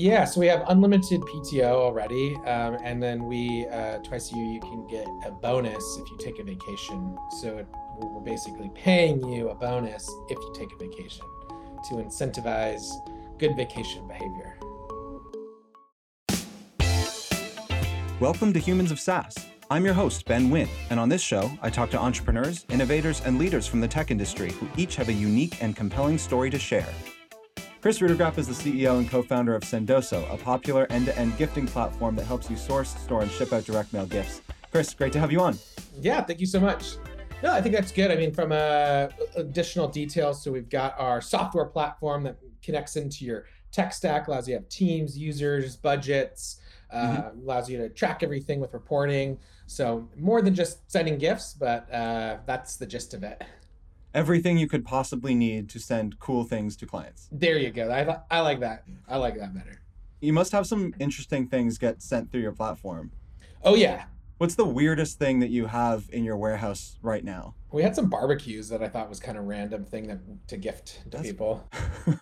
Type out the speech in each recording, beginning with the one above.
Yeah, so we have unlimited PTO already, um, and then we uh, twice a year you can get a bonus if you take a vacation. So it, we're basically paying you a bonus if you take a vacation to incentivize good vacation behavior. Welcome to Humans of SaaS. I'm your host, Ben Winn, and on this show, I talk to entrepreneurs, innovators, and leaders from the tech industry who each have a unique and compelling story to share. Kris Rudeegraap is the CEO and co-founder of Sendoso, a popular end-to-end gifting platform that helps you source, store, and ship out direct mail gifts. Kris, great to have you on. Yeah, thank you so much. No, I think that's good. I mean, from uh, additional details, so we've got our software platform that connects into your tech stack, allows you to have teams, users, budgets, uh, mm-hmm. allows you to track everything with reporting. So more than just sending gifts, but uh, that's the gist of it everything you could possibly need to send cool things to clients. There you go. I, I like that. I like that better. You must have some interesting things get sent through your platform. Oh yeah. What's the weirdest thing that you have in your warehouse right now? We had some barbecues that I thought was kind of random thing that to gift to That's... people.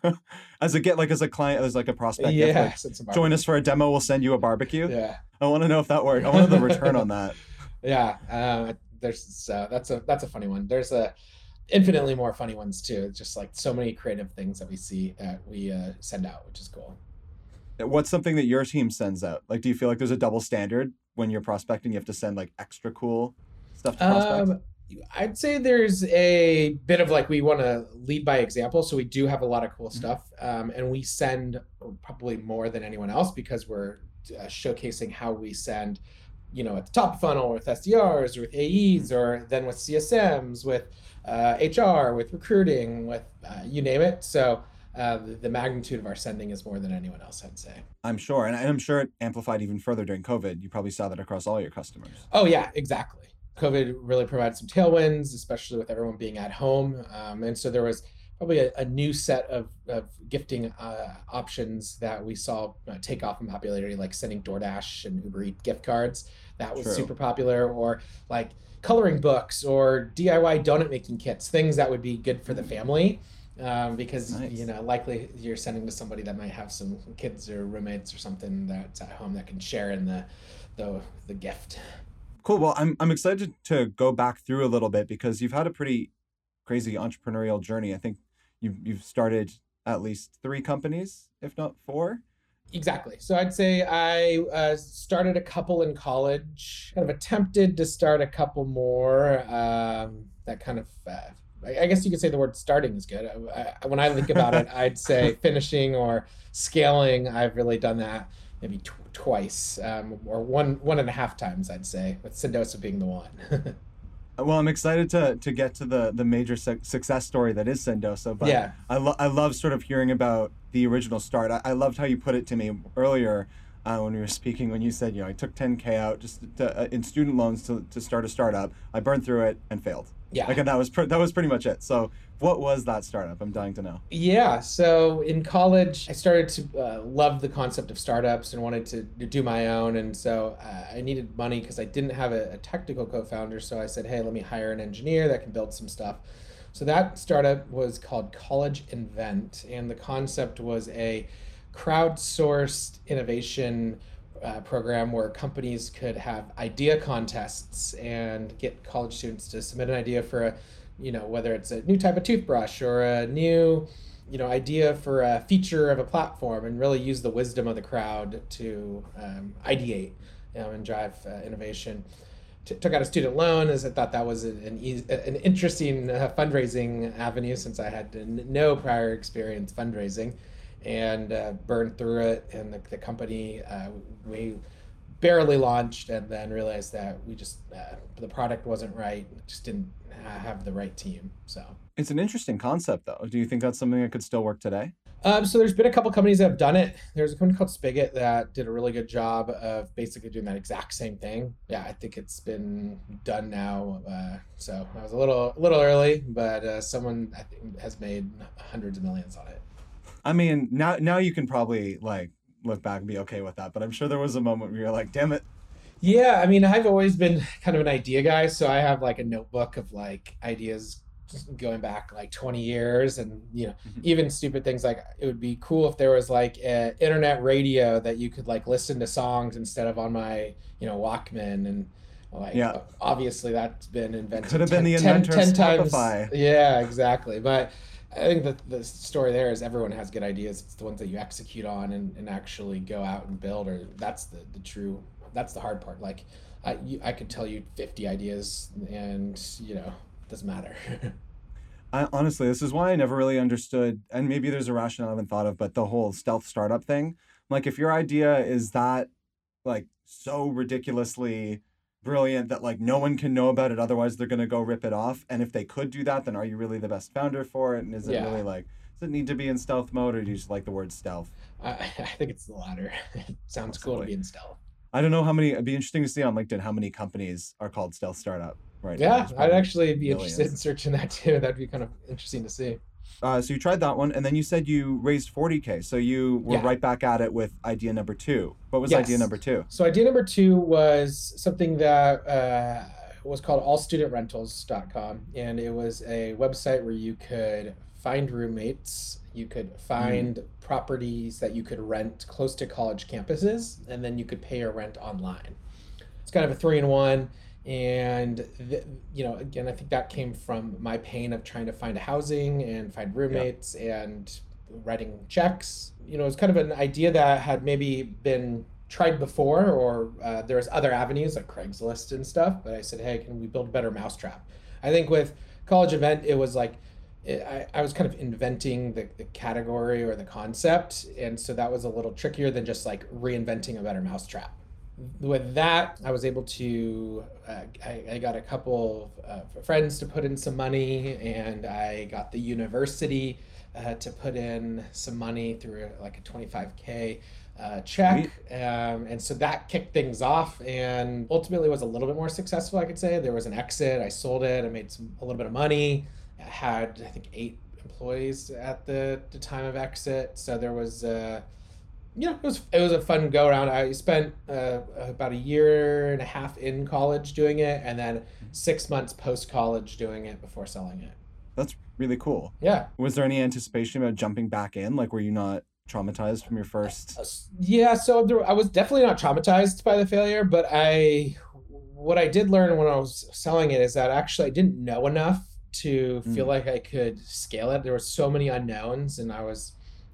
as a get like as a client, as like a prospect. Yeah, gift, like, join us for a demo. We'll send you a barbecue. Yeah. I want to know if that worked. I want the return on that. Yeah. Uh, there's uh, that's a that's a funny one. There's a infinitely more funny ones too. It's just like so many creative things that we see that we uh, send out, which is cool. What's something that your team sends out? Like, do you feel like there's a double standard when you're prospecting? You have to send like extra cool stuff to prospects. Um, I'd say there's a bit of like we want to lead by example, so we do have a lot of cool mm-hmm. stuff, um, and we send probably more than anyone else because we're uh, showcasing how we send, you know, at the top funnel with SDRs or with AEs or then with CSMs with uh, HR, with recruiting, with uh, you name it. So uh, the, magnitude of our sending is more than anyone else, I'd say. I'm sure. And I'm sure it amplified even further during COVID. You probably saw that across all your customers. Oh, yeah, exactly. COVID really provided some tailwinds, especially with everyone being at home. Um, and so there was probably a, a new set of, of gifting uh, options that we saw uh, take off in popularity, like sending DoorDash and Uber Eats gift cards. That was True. super popular. Or like coloring books or DIY donut making kits, things that would be good for the family. Um, because nice. you know likely you're sending to somebody that might have some kids or roommates or something that's at home that can share in the the, the gift. Cool. Well, I'm I'm excited to go back through a little bit because you've had a pretty crazy entrepreneurial journey. I think you've you've started at least three companies, if not four. Exactly. So I'd say I uh, started a couple in college, kind of attempted to start a couple more. Um, that kind of, uh, I guess you could say the word starting is good. I, I, when I think about it, I'd say finishing or scaling. I've really done that maybe tw- twice um, or one one and a half times, I'd say, with Sendoso being the one. well, I'm excited to to get to the the major su- success story that is Sendoso. But yeah, I lo- I love sort of hearing about the original start. I, I loved how you put it to me earlier uh, when we were speaking when you said you know I took 10k out just to, uh, in student loans to, to start a startup. I burned through it and failed. Yeah, like and that was pr- that was pretty much it. So what was that startup? I'm dying to know. Yeah, so in college I started to uh, love the concept of startups and wanted to, do my own, and so uh, I needed money because I didn't have a, a technical co-founder. So I said, hey, let me hire an engineer that can build some stuff. So that startup was called College Invent, and the concept was a crowdsourced innovation uh, program where companies could have idea contests and get college students to submit an idea for a, you know, whether it's a new type of toothbrush or a new, you know, idea for a feature of a platform, and really use the wisdom of the crowd to um, ideate, you know, and drive uh, innovation took out a student loan as I thought that was an an interesting uh, fundraising avenue since I had no prior experience fundraising, and uh, burned through it. And the, the company uh, we barely launched, and then realized that we just uh, the product wasn't right, just didn't have the right team. So it's an interesting concept, though. Do you think that's something that could still work today? Um, so there's been a couple companies that have done it. There's a company called Spigit that did a really good job of basically doing that exact same thing. Yeah, I think it's been done now. Uh, so I was a little a little early, but uh, someone I think has made hundreds of millions on it. I mean, now now you can probably like look back and be okay with that. But I'm sure there was a moment where you're like, "Damn it." Yeah, I mean, I've always been kind of an idea guy, so I have like a notebook of like ideas going back like 20 years and you know Mhm. even stupid things like it would be cool if there was like an internet radio that you could like listen to songs instead of on my you know walkman and like Yeah. obviously that's been invented Could have been 10 the 10 inventor of times yeah exactly but i think that the story there is everyone has good ideas it's the ones that you execute on and, and actually go out and build or that's the, the true that's the hard part like I, you, I could tell you 50 ideas and you know doesn't matter I, honestly, this is why I never really understood, and maybe there's a rationale I haven't thought of, but the whole stealth startup thing. Like, if your idea is that, like, so ridiculously brilliant that, like, no one can know about it, otherwise they're going to go rip it off. And if they could do that, then are you really the best founder for it? And is it Yeah. really like, does it need to be in stealth mode, or do you just like the word stealth? I, I think it's the latter it sounds cool to be in stealth I don't know how many, it'd be interesting to see on LinkedIn how many companies are called stealth startup right yeah i'd actually be interested in searching that too that'd be kind of interesting to see Uh, so you tried that one, and then you said you raised 40K. So you were Yeah. right back at it with idea number two. What was idea number two? So idea number two was something that uh, was called allstudentrentals.com, and it was a website where you could find roommates, you could find properties that you could rent close to college campuses, and then you could pay your rent online. It's kind of a three in one. And th- you know, again, I think that came from my pain of trying to find a housing and find roommates and writing checks. You know, it was kind of an idea that had maybe been tried before, or uh, there was other avenues like Craigslist and stuff. But I said, hey, can we build a better mousetrap? I think with College Invent, it was like it, I, I was kind of inventing the, the category or the concept, and so that was a little trickier than just like reinventing a better mousetrap. With that, I was able to. Uh, I, I got a couple of uh, friends to put in some money, and I got the university uh, to put in some money through like a 25k uh, check. Um, and so that kicked things off and ultimately was a little bit more successful i could say. There was an exit. I sold it. I made some a little bit of money. I had i think eight employees at the, the time of exit. So there was know, it was it was a fun go around. I spent uh, about a year and a half in college doing it, and then six months post college doing it before selling it. That's really cool. Yeah, Was there any anticipation about jumping back in? Like, were you not traumatized from your first? Uh, Yeah, so there, I was definitely not traumatized by the failure, but I, what I did learn when I was selling it is that actually I didn't know enough to feel Mm. like I could scale it. There were so many unknowns, and I was,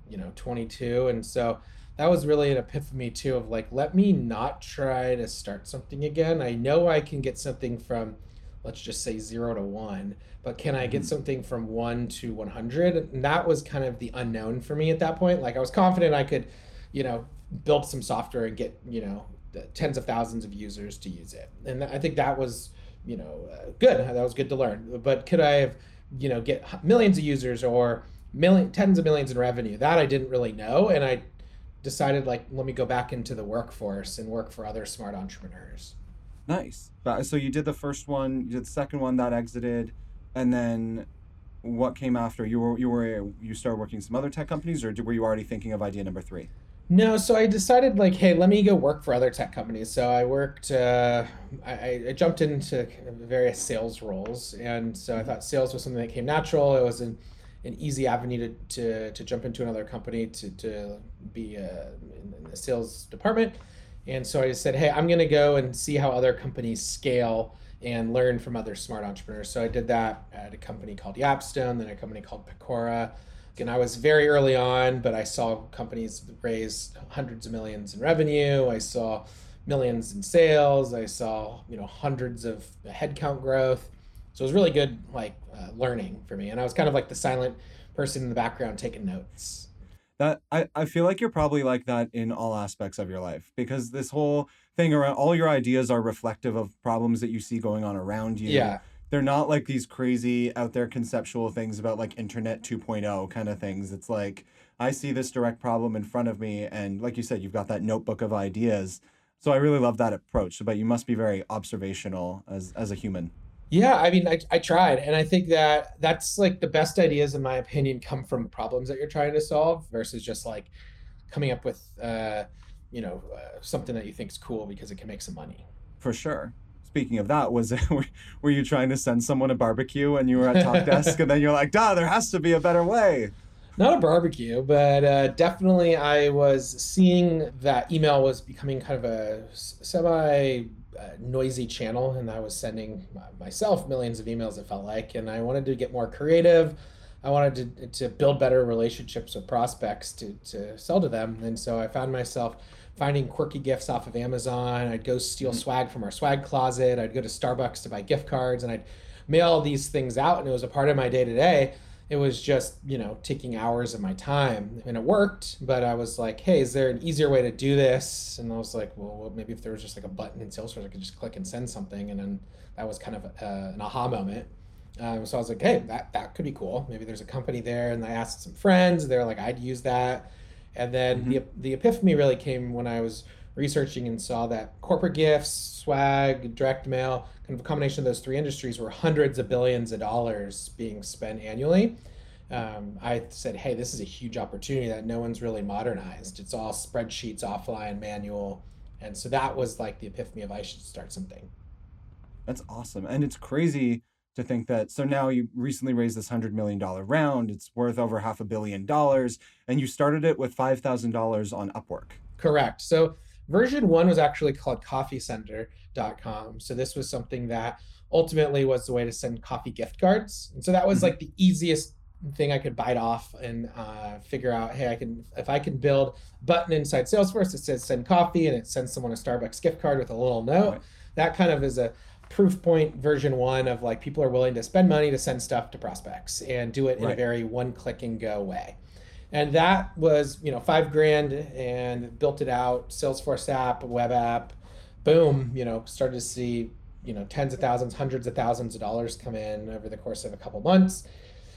you know, 22, and so that was really an epiphany too of like, let me not try to start something again. I know I can get something from, let's just say zero to one, but can I get Mhm. something from one to 100? And that was kind of the unknown for me at that point. Like I was confident I could, you know, build some software and get, you know, the tens of thousands of users to use it. And I think that was, you know, uh, good. That was good to learn. But could I have, you know, get millions of users or million, tens of millions in revenue? That I didn't really know. And I decided like, let me go back into the workforce and work for other smart entrepreneurs. Nice. So you did the first one, you did the second one that exited, and then what came after? You were you were you started working some other tech companies, or were you already thinking of idea number three? No, so I decided like, hey, let me go work for other tech companies. So I worked, uh, I, I- I jumped into various sales roles, and so I thought sales was something that came natural. It was an, an easy avenue to, to, to jump into another company to, to be uh, in in the sales department. And so I just said, hey, I'm going to go and see how other companies scale and learn from other smart entrepreneurs. So I did that at a company called Yapstone, then a company called Pecora. And I was very early on, but I saw companies raise hundreds of millions in revenue. I saw millions in sales. I saw you know hundreds of headcount growth. So it was really good like uh, learning for me. And I was kind of like the silent person in the background taking notes. That I, I feel like you're probably like that in all aspects of your life because this whole thing around all your ideas are reflective of problems that you see going on around you. Yeah, They're not like these crazy out there conceptual things about like internet 2.0 kind of things. It's like I see this direct problem in front of me and like you said you've got that notebook of ideas. So I really love that approach. But you must be very observational as as a human. Yeah, I mean, I, I tried, and I think that that's like the best ideas, in my opinion, come from problems that you're trying to solve versus just like coming up with, uh, you know, uh, something that you think is cool because it can make some money. For sure. speaking of that, was it, were you trying to send someone a barbecue and you were at Talkdesk and then you're like, duh, there has to be a better way? Not a barbecue, but uh, definitely I was seeing that email was becoming kind of a semi uh, noisy channel, and I was sending myself millions of emails. It felt like, and I wanted to get more creative. I wanted to, to build better relationships with prospects to, to sell to them. And so I found myself finding quirky gifts off of Amazon. I'd go steal mm-hmm. swag from our swag closet. I'd go to Starbucks to buy gift cards and I'd mail these things out. And it was a part of my day to day. It was just, you know, taking hours of my time and it worked. But I was like, hey, is there an easier way to do this? And I was like, well, maybe if there was just like a button in Salesforce, I could just click and send something. And then that was kind of a, an aha moment. Um, so I was like, hey, that, that could be cool. Maybe there's a company there. And I asked some friends. They're like, I'd use that. And then mm-hmm. the, the epiphany really came when I was researching and saw that corporate gifts, swag, direct mail, kind of a combination of those three industries were hundreds of billions of dollars being spent annually. Um, I said, hey, this is a huge opportunity that no one's really modernized. It's all spreadsheets, offline, manual. And so that was like the epiphany of I should start something. That's awesome. And it's crazy to think that so now you recently raised this hundred million dollar round it's worth over half a billion dollars and you started it with five thousand dollars on upwork correct so version one was actually called coffeesender.com so this was something that ultimately was the way to send coffee gift cards and so that was mm-hmm. like the easiest thing i could bite off and uh, figure out hey i can if i can build a button inside salesforce that says send coffee and it sends someone a starbucks gift card with a little note right. that kind of is a proof point version one of like people are willing to spend money to send stuff to prospects and do it in right. a very one click and go way. And that was, you know, five grand and built it out, Salesforce app, web app, boom, you know, started to see, you know, tens of thousands, hundreds of thousands of dollars come in over the course of a couple months.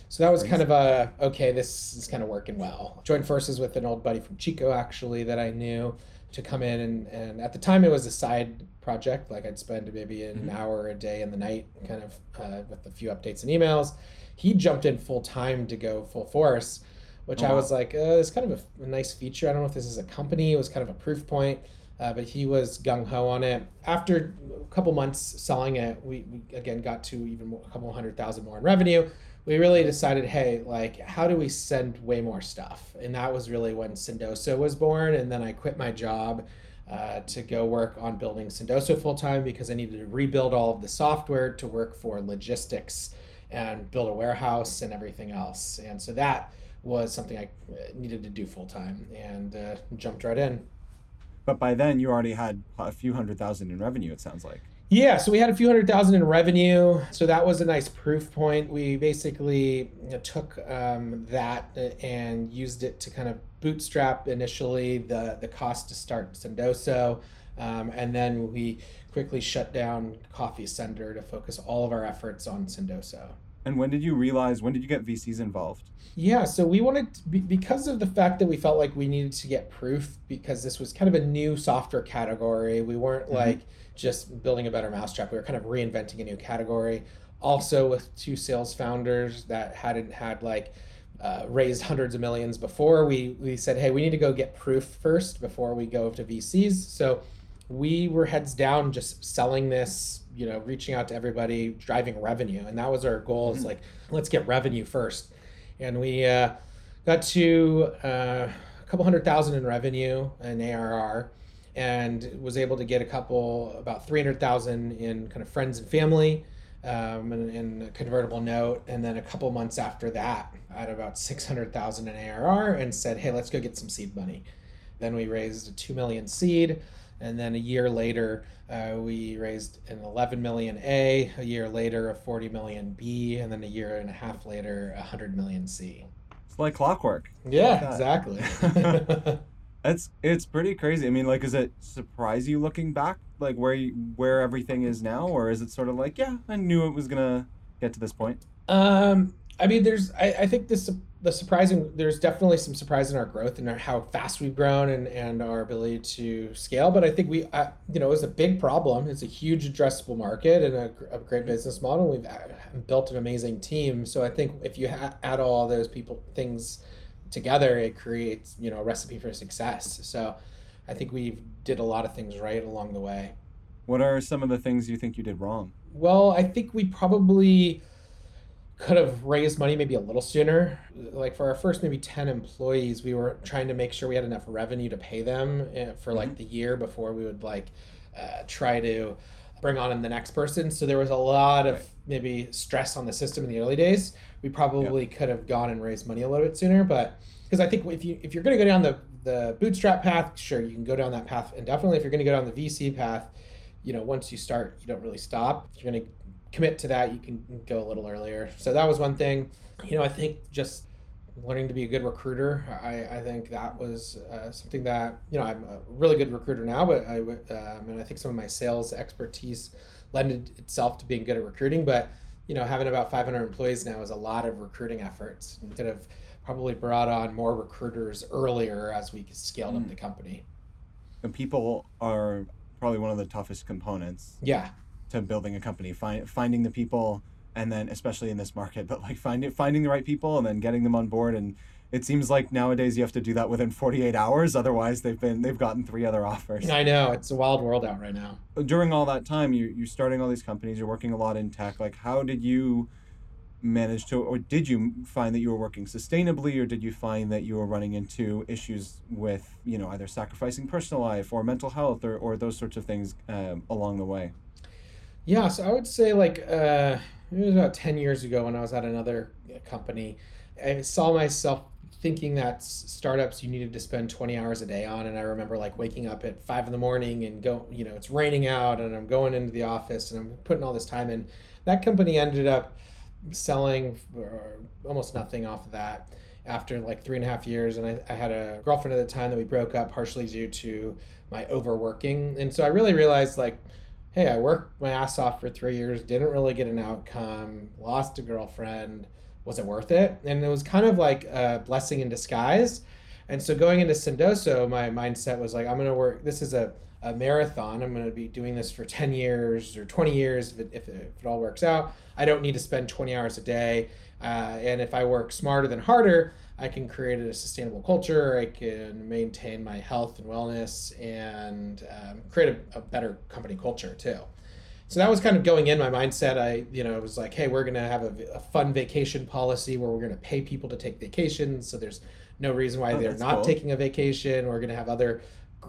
So that was kind of a okay, this is kind of working well. Joined forces with an old buddy from Chico actually that I knew to come in and, and at the time it was a side project like i'd spend maybe an mm-hmm. hour a day in the night kind of uh, with a few updates and emails he jumped in full time to go full force which oh, i was like uh, it's kind of a, a, nice feature i don't know if this is a company it was kind of a proof point uh, but he was gung-ho on it after a couple months selling it we, we again got to even more, a couple hundred thousand more in revenue we really decided, hey, like, how do we send way more stuff? And that was really when Sendoso was born. And then I quit my job uh, to go work on building Sendoso full time because I needed to rebuild all of the software to work for logistics and build a warehouse and everything else. And so that was something I uh, needed to do full time and uh, jumped right in. But by then, you already had a few hundred thousand in revenue, it sounds like. Yeah, so we had a few hundred thousand in revenue. So that was a nice proof point. We basically you know, took um, that and used it to kind of bootstrap initially the, the cost to start Sendoso. Um, and then we quickly shut down Coffee Sender to focus all of our efforts on Sendoso. And when did you realize, when did you get VCs involved? Yeah, so we wanted, to, because of the fact that we felt like we needed to get proof because this was kind of a new software category. We weren't mm-hmm. like, just building a better mousetrap. We were kind of reinventing a new category. Also, with two sales founders that hadn't had like uh, raised hundreds of millions before, we we said, hey, we need to go get proof first before we go to VCs. So we were heads down, just selling this, you know, reaching out to everybody, driving revenue, and that was our goal. Is mm-hmm. like, let's get revenue first, and we uh, got to uh, a couple hundred thousand in revenue and ARR and was able to get a couple about 300,000 in kind of friends and family um, and, and, a convertible note. And then a couple months after that, I had about 600,000 in ARR and said, hey, let's go get some seed money. Then we raised a 2 million seed. And then a year later, uh, we raised an 11 million A, a year later, a 40 million B, and then a year and a half later, a 100 million C. It's like clockwork. Yeah, like exactly. It's it's pretty crazy. I mean, like, does it surprise you looking back, like where you, where everything is now, or is it sort of like, yeah, I knew it was gonna get to this point? Um, I mean, there's, I, I think this the surprising, there's definitely some surprise in our growth and our, how fast we've grown and and our ability to scale. But I think we, uh, you know, it's a big problem. It's a huge addressable market and a, a great business model. We've uh, built an amazing team. So I think if you ha- add all those people things together it creates you know a recipe for success so i think we did a lot of things right along the way What are some of the things you think you did wrong? Well, I think we probably could have raised money maybe a little sooner. Like for our first maybe 10 employees, we were trying to make sure we had enough revenue to pay them eh, for like mm-hmm. the year before we would like uh, try to bring on the next person. So there was a lot of maybe stress on the system in the early days. We probably could have gone and raised money a little bit sooner, but because I think if you if you're going to go down the the bootstrap path, sure you can go down that path, and definitely if you're going to go down the VC path, you know once you start, you don't really stop. If you're going to commit to that, you can go a little earlier. So that was one thing. You know, I think just learning to be a good recruiter. I, I think that was uh, something that you know I'm a really good recruiter now, but I um, and I think some of my sales expertise lended itself to being good at recruiting. But you know, having about 500 employees now is a lot of recruiting efforts. We could have probably brought on more recruiters earlier as we scaled mm. up the company. And people are probably one of the toughest components. Yeah to building a company, find, finding the people, and then especially in this market, but like finding finding the right people and then getting them on board. And it seems like nowadays you have to do that within 48 hours. Otherwise, they've been they've gotten three other offers. I know it's a wild world out right now. During all that time, you you're starting all these companies. You're working a lot in tech. Like, how did you? manage to or did you find that you were working sustainably or did you find that you were running into issues with you know either sacrificing personal life or mental health or, or those sorts of things um, along the way yeah, so I would say like uh, it was about 10 years ago when I was at another company. I saw myself thinking that startups you needed to spend 20 hours a day on and i remember like waking up at five in the morning and go you know it's raining out and i'm going into the office and i'm putting all this time in that company ended up selling almost nothing off of that after like three and a half years and I, I had a girlfriend at the time that we broke up partially due to my overworking and so i really realized like hey, I worked my ass off for three years, didn't really get an outcome, lost a girlfriend, was it worth it? And it was kind of like a blessing in disguise. And so going into Sendoso, my mindset was like, I'm going to work, this is a, a marathon. I'm going to be doing this for 10 years or 20 years if it, if it, if it all works out. I don't need to spend 20 hours a day. Uh, and if I work smarter than harder, I can create a sustainable culture. I can maintain my health and wellness and um, create a, a, better company culture too. So that was kind of going in my mindset. I, you know, it was like, hey, we're going to have a, a, fun vacation policy where we're going to pay people to take vacations. So there's no reason why oh, they're not cool. taking a vacation. We're going to have other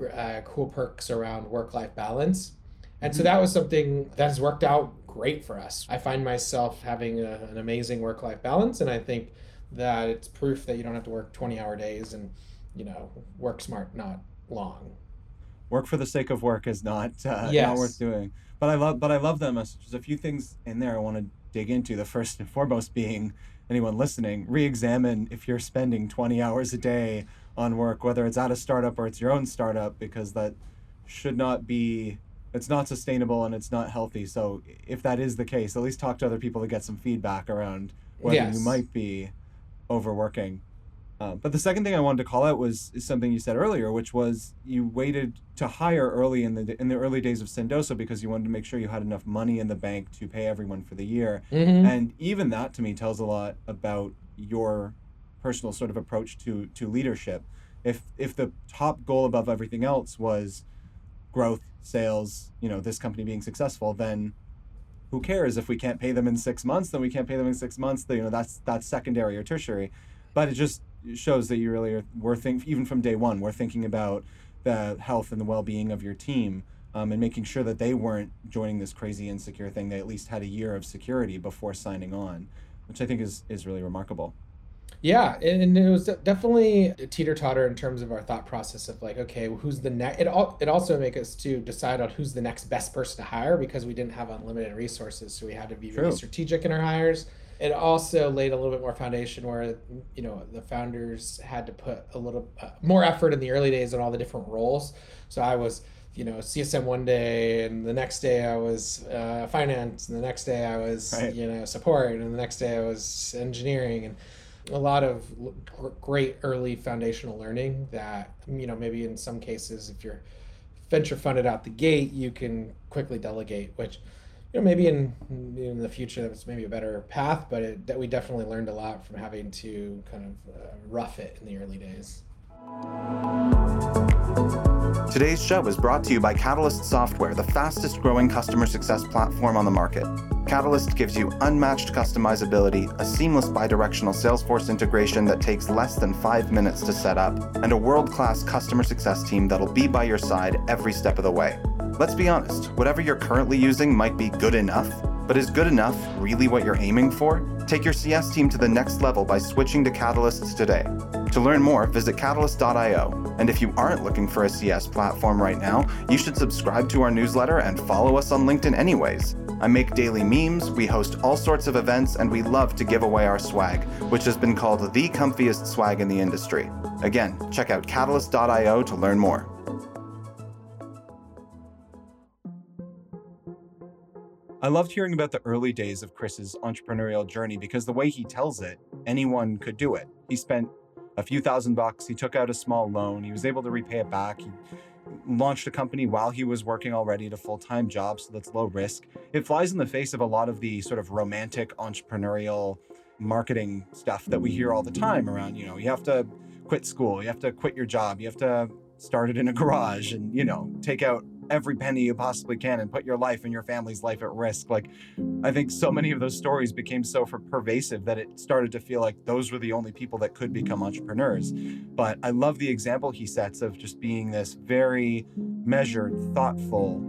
uh, cool perks around work life balance. And so mm-hmm. that was something that has worked out great for us. I find myself having a, an amazing work life balance. And I think that it's proof that you don't have to work 20 hour days and you know work smart not long work for the sake of work is not uh, yes. not worth doing but i love but i love them there's a few things in there i want to dig into the first and foremost being anyone listening re-examine if you're spending 20 hours a day on work whether it's at a startup or it's your own startup because that should not be it's not sustainable and it's not healthy so if that is the case at least talk to other people to get some feedback around whether yes. you might be overworking. Uh, but the second thing I wanted to call out was something you said earlier, which was you waited to hire early in the in the early days of Sendoso because you wanted to make sure you had enough money in the bank to pay everyone for the year. Mm-hmm. And even that to me tells a lot about your personal sort of approach to to leadership. If if the top goal above everything else was growth, sales, you know, this company being successful, then who cares? If we can't pay them in six months then we can't pay them in six months you know that's that's secondary or tertiary. But it just shows that you really are we're think even from day one we're thinking about the health and the well-being of your team um, and making sure that they weren't joining this crazy insecure thing. They at least had a year of security before signing on which i think is is really remarkable yeah, and it was definitely a teeter totter in terms of our thought process of like, okay, who's the next? It all it also make us to decide on who's the next best person to hire because we didn't have unlimited resources, so we had to be True. strategic in our hires. It also laid a little bit more foundation where you know the founders had to put a little uh, more effort in the early days on all the different roles. So I was you know CSM one day, and the next day I was uh, finance, and the next day I was right. you know support, and the next day I was engineering, and a lot of great early foundational learning that you know maybe in some cases if you're venture funded out the gate you can quickly delegate which you know maybe in in the future that's maybe a better path but it, that we definitely learned a lot from having to kind of uh, rough it in the early days Today's show is brought to you by Catalyst Software, the fastest growing customer success platform on the market. Catalyst gives you unmatched customizability, a seamless bidirectional Salesforce integration that takes less than five minutes to set up, and a world class customer success team that'll be by your side every step of the way. Let's be honest, whatever you're currently using might be good enough, but is good enough really what you're aiming for? Take your CS team to the next level by switching to Catalysts today. To learn more, visit catalyst.io. And if you aren't looking for a CS platform right now, you should subscribe to our newsletter and follow us on LinkedIn anyways. I make daily memes, we host all sorts of events, and we love to give away our swag, which has been called the comfiest swag in the industry. Again, check out catalyst.io to learn more. I loved hearing about the early days of Kris's entrepreneurial journey because the way he tells it, anyone could do it. He spent a few thousand bucks. He took out a small loan. He was able to repay it back. He launched a company while he was working already at a full time job, so that's low risk. It flies in the face of a lot of the sort of romantic entrepreneurial marketing stuff that we hear all the time around, you know, you have to quit school, you have to quit your job, you have to start it in a garage and, you know, take out every penny you possibly can and put your life and your family's life at risk. Like, I think so many of those stories became so pervasive that it started to feel like those were the only people that could become entrepreneurs. But I love the example he sets of just being this very measured, thoughtful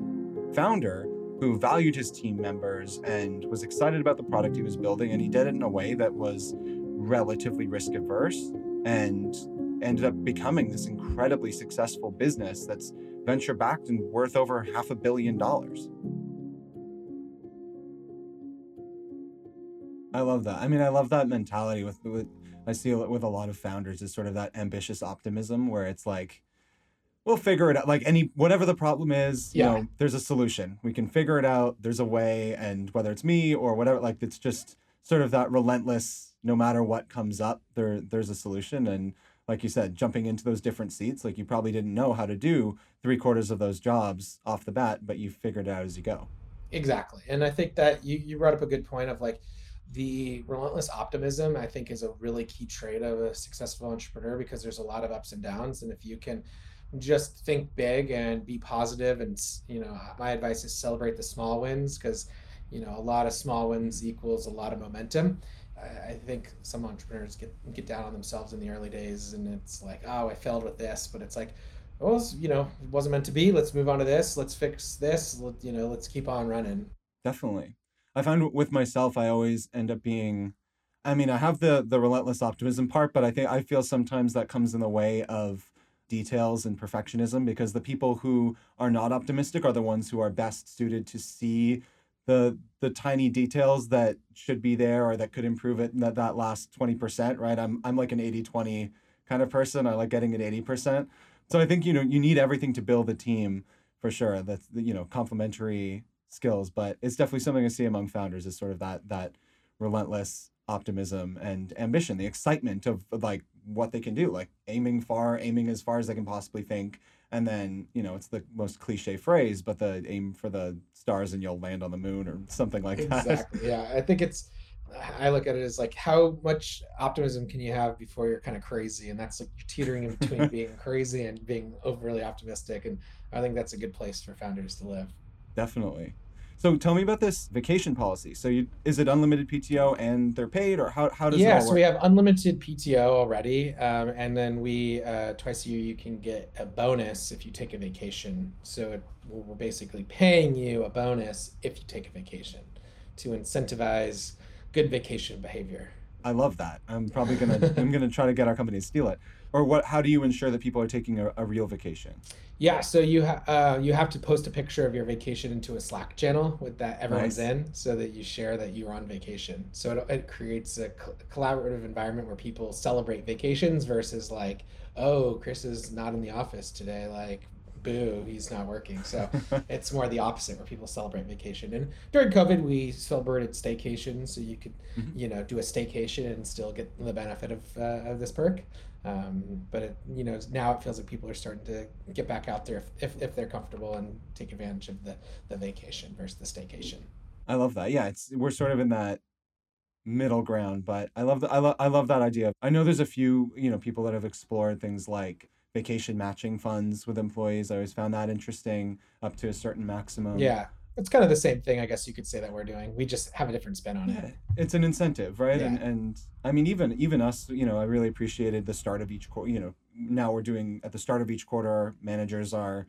founder who valued his team members and was excited about the product he was building. And he did it in a way that was relatively risk averse and ended up becoming this incredibly successful business that's venture backed and worth over half a billion dollars. I love that. I mean, I love that mentality with, with I see it with a lot of founders is sort of that ambitious optimism where it's like, we'll figure it out. Like any whatever the problem is, yeah. you know, there's a solution. We can figure it out. There's a way, and whether it's me or whatever, like it's just sort of that relentless. No matter what comes up, there there's a solution, and like you said, jumping into those different seats. Like you probably didn't know how to do three quarters of those jobs off the bat, but you figured it out as you go. Exactly. And I think that you, you brought up a good point of like the relentless optimism, I think is a really key trait of a successful entrepreneur because there's a lot of ups and downs. And if you can just think big and be positive and, you know, my advice is celebrate the small wins because, you know, a lot of small wins equals a lot of momentum I, think some entrepreneurs get get down on themselves in the early days, and it's like, oh, I failed with this, but it's like, well, you know, it wasn't meant to be. Let's move on to this. Let's fix this. Let, you know, let's keep on running. Definitely, I find with myself, I always end up being. I mean, I have the the relentless optimism part, but I think I feel sometimes that comes in the way of details and perfectionism because the people who are not optimistic are the ones who are best suited to see the the tiny details that should be there or that could improve it that, that last 20% right i'm i'm like an 80 20 kind of person i like getting an 80% so i think you know you need everything to build a team for sure. That's you know complementary skills but it's definitely something i see among founders is sort of that that relentless optimism and ambition the excitement of like what they can do like aiming far aiming as far as they can possibly think. And then you know it's the most cliche phrase but the aim for the stars and you'll land on the moon or something like that. Exactly. Yeah. I think it's i look at it as like how much optimism can you have before you're kind of crazy? And that's like teetering in between being crazy and being overly optimistic. And i think that's a good place for founders to live. Definitely. So tell me about this vacation policy. So you, is it unlimited PTO and they're paid, or how, how does yeah, it so we have unlimited PTO already, um, and then we uh, twice a year you can get a bonus if you take a vacation. So it, we're basically paying you a bonus if you take a vacation to incentivize good vacation behavior. I love that. I'm probably gonna I'm gonna try to get our company to steal it. Or what? How do you ensure that people are taking a, a real vacation? Yeah, so you ha- uh, you have to post a picture of your vacation into a Slack channel with that everyone's nice. in, so that you share that you're on vacation. So it, it creates a co- collaborative environment where people celebrate vacations versus like, oh, Kris is not in the office today. Like, boo, he's not working. So it's more the opposite where people celebrate vacation. And during COVID, we celebrated staycation, so you could, mm-hmm. you know, do a staycation and still get the benefit of uh, of this perk. Um, but it, you know now it feels like people are starting to get back out there if, if, if, they're comfortable and take advantage of the, the vacation versus the staycation. I love that. Yeah, it's we're sort of in that middle ground, but I love the, I love I love that idea. I know there's a few you know people that have explored things like vacation matching funds with employees. I always found that interesting up to a certain maximum. Yeah. It's kind of the same thing, I guess you could say that we're doing. We just have a different spin on Yeah, it. it's an incentive, right? Yeah. And and I mean, even even us, you know, I really appreciated the start of each quarter. You know, now we're doing at the start of each quarter, managers are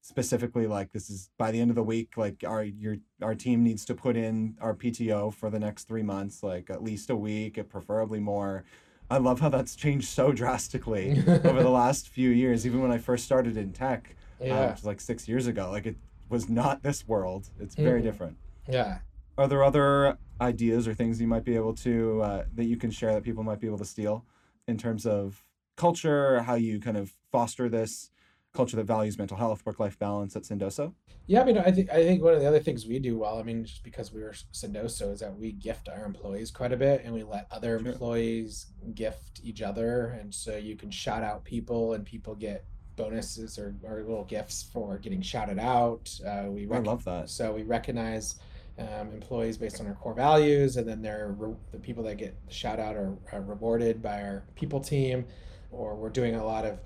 specifically like this is by the end of the week, like our your our team needs to put in our PTO for the next three months, like at least a week, preferably more. I love how that's changed so drastically over the last few years. Even when I first started in tech, uh, Yeah. like six years ago, like it was not this world. It's very Mhm. different. Yeah. Are there other ideas or things you might be able to uh, that you can share that people might be able to steal in terms of culture, how you kind of foster this culture that values mental health, work-life balance at Sendoso? Yeah, I mean, I think I think one of the other things we do well, I mean, just because we were Sendoso, is that we gift our employees quite a bit, and we let other Sure. employees gift each other, and so you can shout out people, and people get bonuses or, or little gifts for getting shouted out. Uh, we I love that. so we recognize um, employees based on our core values, and then they're re- the people that get the shout out are, are rewarded by our people team, or we're doing a lot of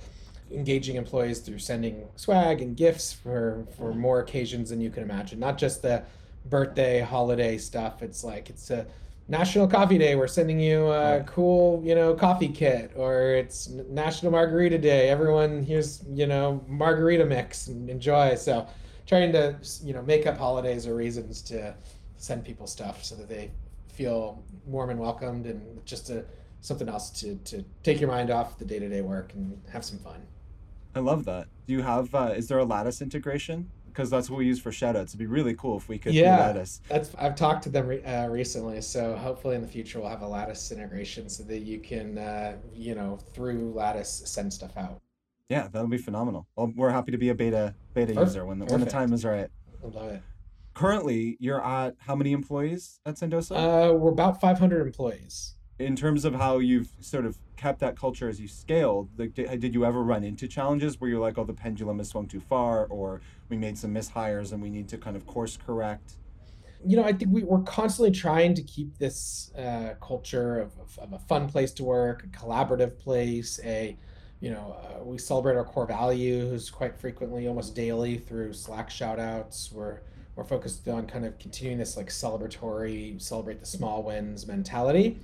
engaging employees through sending swag and gifts for for more occasions than you can imagine. Not just the birthday, holiday stuff. It's like it's a National Coffee Day. We're sending you a Right. cool, you know, coffee kit, or it's National Margarita Day. Everyone here's you know margarita mix and enjoy. So trying to you know make up holidays or reasons to send people stuff so that they feel warm and welcomed and just a something else to to take your mind off the day-to-day work and have some fun. I love that. Do you have uh, is there a Lattice integration? Because that's what we use for shoutouts. It'd be really cool if we could do Yeah. Lattice. That's I've talked to them re- uh, recently, so hopefully in the future we'll have a Lattice integration so that you can, uh, you know, through Lattice send stuff out. Yeah, that would be phenomenal. Well, we're happy to be a beta beta Perf- user when the, when the time is right. I love it. Currently, you're at how many employees at Sendoso? Uh, we're about 500 employees. In terms of how you've sort of kept that culture as you scaled, like, did, you ever run into challenges where you're like, oh, the pendulum has swung too far, or we made some mishires and we need to kind of course correct? you know, I think we, we're constantly trying to keep this uh, culture of, of, of a fun place to work, a collaborative place, a, you know, uh, we celebrate our core values quite frequently, almost daily through Slack shoutouts. We're, we're focused on kind of continuing this like celebratory, celebrate the small wins mentality.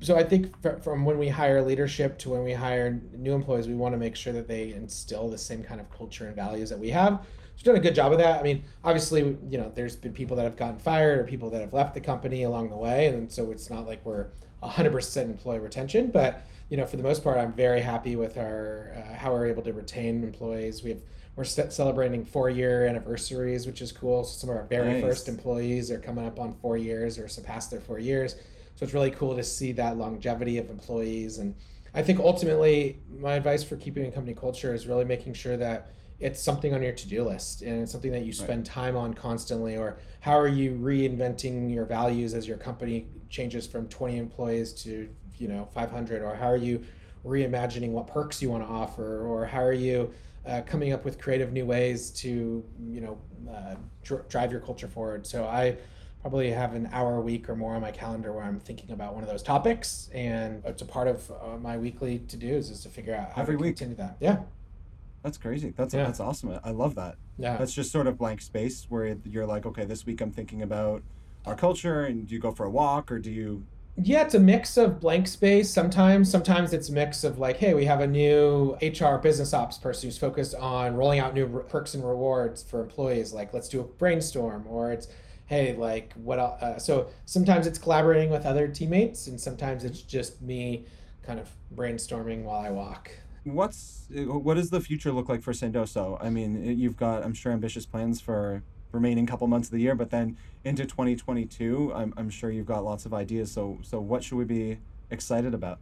So I think fr- from when we hire leadership to when we hire new employees, we want to make sure that they instill the same kind of culture and values that we have. We've done a good job of that. I mean, obviously, you know, there's been people that have gotten fired or people that have left the company along the way, and so it's not like we're 100% employee retention. But you know, for the most part, I'm very happy with our uh, how we're able to retain employees. We have we're ce- celebrating four year anniversaries, which is cool. So some of our very Nice. first employees are coming up on four years or surpassed their four years. So it's really cool to see that longevity of employees. And I think ultimately, my advice for keeping a company culture is really making sure that it's something on your to-do list and it's something that you spend time on constantly. Or how are you reinventing your values as your company changes from 20 employees to you know 500 or how are you reimagining what perks you want to offer? Or how are you uh, coming up with creative new ways to you know uh, dr- drive your culture forward? So i probably have an hour a week or more on my calendar where i'm thinking about one of those topics and it's a part of uh, my weekly to-dos is to figure out how Every to week. continue that yeah That's crazy. That's Yeah. that's awesome. I- I love that. yeah That's just sort of blank space where you're like, okay, this week I'm thinking about our culture, and do you go for a walk or do you? Yeah, it's a mix of blank space sometimes. Sometimes it's a mix of like, hey, we have a new HR business ops person who's focused on rolling out new perks and rewards for employees. Like, let's do a brainstorm. Or it's, hey, like, what else? Uh, so sometimes it's collaborating with other teammates, and sometimes it's just me kind of brainstorming while I walk. What's what does the future look like for Sendoso? I mean, you've got I'm sure ambitious plans for remaining couple months of the year, but then into 2022, I'm I'm sure you've got lots of ideas. So so what should we be excited about?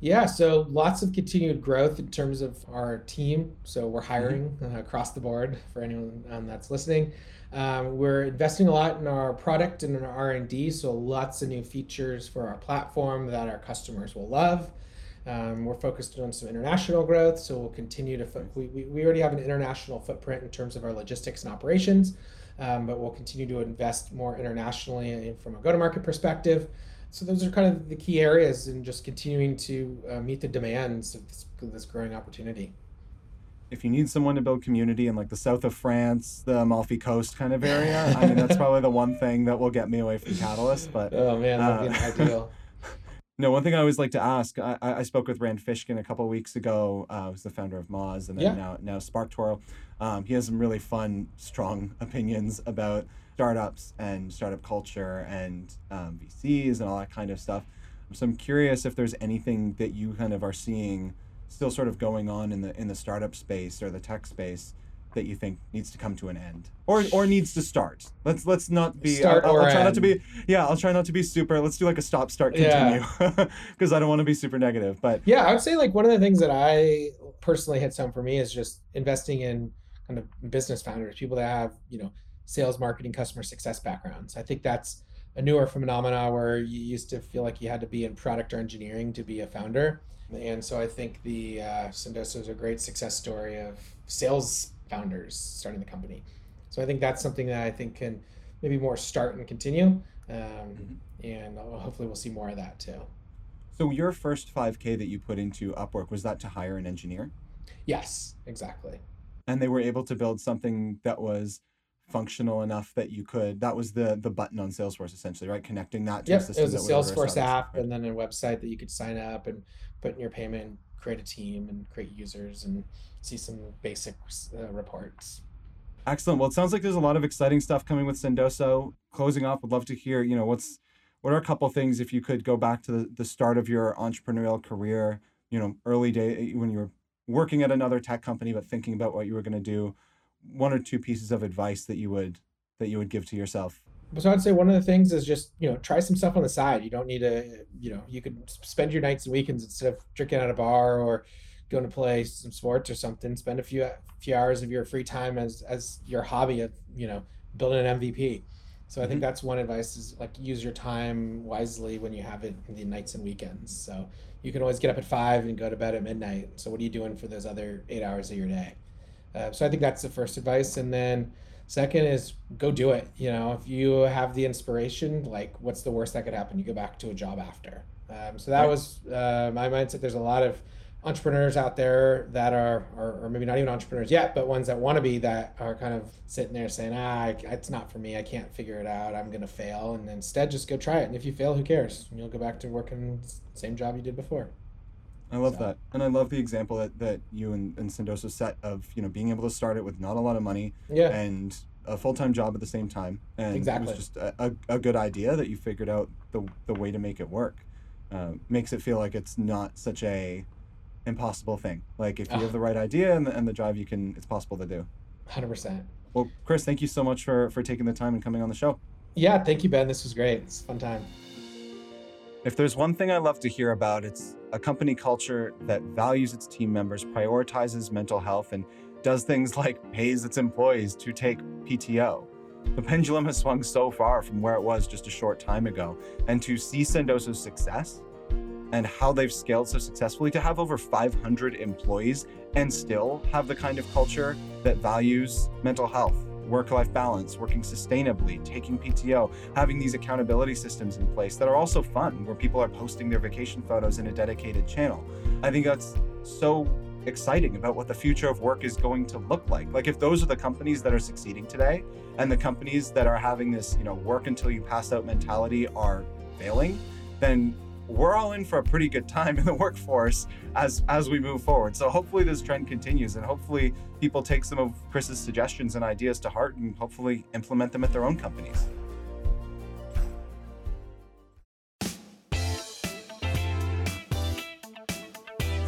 Yeah, so lots of continued growth in terms of our team. So we're hiring uh, across the board for anyone um, that's listening. Um, we're investing a lot in our product and in our R and D. So lots of new features for our platform that our customers will love. Um, we're focused on some international growth, so we'll continue to. Fo- we, we, we already have an international footprint in terms of our logistics and operations, um, but we'll continue to invest more internationally from a go-to-market perspective. So those are kind of the key areas, and just continuing to uh, meet the demands of this, this growing opportunity. If you need someone to build community in like the south of France, the Amalfi Coast kind of area, I mean that's probably the one thing that will get me away from Catalyst. But oh man, that'd uh, be ideal. No, one thing I always like to ask. I, I spoke with Rand Fishkin a couple weeks ago. Uh, who's the founder of Moz, and then yeah. now now SparkToro. Um, he has some really fun, strong opinions about startups and startup culture and um, VCs and all that kind of stuff. So I'm curious if there's anything that you kind of are seeing still sort of going on in the in the startup space or the tech space that you think needs to come to an end or or needs to start let's let's not be start I'll, I'll try end. not to be yeah i'll try not to be super let's do like a stop start continue because yeah. i don't want to be super negative but yeah i would say like one of the things that i personally hits home for me is just investing in kind of business founders people that have you know sales marketing customer success backgrounds i think that's a newer phenomena where you used to feel like you had to be in product or engineering to be a founder and so i think the uh, Sendoso is a great success story of sales founders starting the company. So I think that's something that I think can maybe more start and continue. Um, mm-hmm. And hopefully we'll see more of that too. So your first 5K that you put into Upwork, was that to hire an engineer? Yes, exactly. And they were able to build something that was functional enough that you could that was the the button on salesforce essentially right connecting that to yep, a it was a salesforce app right? and then a website that you could sign up and put in your payment create a team and create users and see some basic uh, reports. Excellent. Well, it sounds like there's a lot of exciting stuff coming with Sendoso. Closing off, would love to hear, you know, what's what are a couple things if you could go back to the, the start of your entrepreneurial career, you know, early day when you were working at another tech company but thinking about what you were going to do, one or two pieces of advice that you would that you would give to yourself so I'd say one of the things is just you know try some stuff on the side. You don't need to you know you could spend your nights and weekends instead of drinking at a bar or going to play some sports or something. Spend a few few hours of your free time as as your hobby of you know building an MVP. So I think mm-hmm. that's one advice is like use your time wisely when you have it in the nights and weekends. So you can always get up at five and go to bed at midnight. So what are you doing for those other eight hours of your day? Uh, so I think that's the first advice, and then Second is go do it. You know, if you have the inspiration, like what's the worst that could happen? You go back to a job after. Um, so that right. was uh, my mindset. There's a lot of entrepreneurs out there that are, or, or maybe not even entrepreneurs yet, but ones that want to be that are kind of sitting there saying, ah, it's not for me. I can't figure it out. I'm going to fail. And instead, just go try it. And if you fail, who cares? You'll go back to working the same job you did before. I love so. that. And I love the example that, that you and, and Sendoso set of, you know, being able to start it with not a lot of money yeah. and a full-time job at the same time. And exactly. it was just a, a, a, good idea that you figured out the, the way to make it work. Uh, makes it feel like it's not such a impossible thing. Like if you have the right idea and the, and the drive, you can, it's possible to do. 100%. Well, Kris, thank you so much for, for taking the time and coming on the show. Yeah, thank you, Ben. This was great. It's a fun time. If there's one thing I love to hear about, it's a company culture that values its team members, prioritizes mental health, and does things like pays its employees to take PTO. The pendulum has swung so far from where it was just a short time ago, and to see Sendoso's success and how they've scaled so successfully to have over 500 employees and still have the kind of culture that values mental health work life balance, working sustainably, taking PTO, having these accountability systems in place that are also fun, where people are posting their vacation photos in a dedicated channel. I think that's so exciting about what the future of work is going to look like. Like if those are the companies that are succeeding today and the companies that are having this, you know, work until you pass out mentality are failing, then we're all in for a pretty good time in the workforce as as we move forward. So hopefully this trend continues and hopefully people take some of Kris's suggestions and ideas to heart and hopefully implement them at their own companies.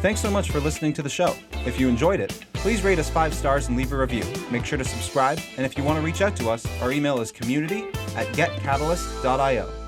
Thanks so much for listening to the show. If you enjoyed it, please rate us five stars and leave a review. Make sure to subscribe, and if you want to reach out to us, our email is community at getcatalyst.io.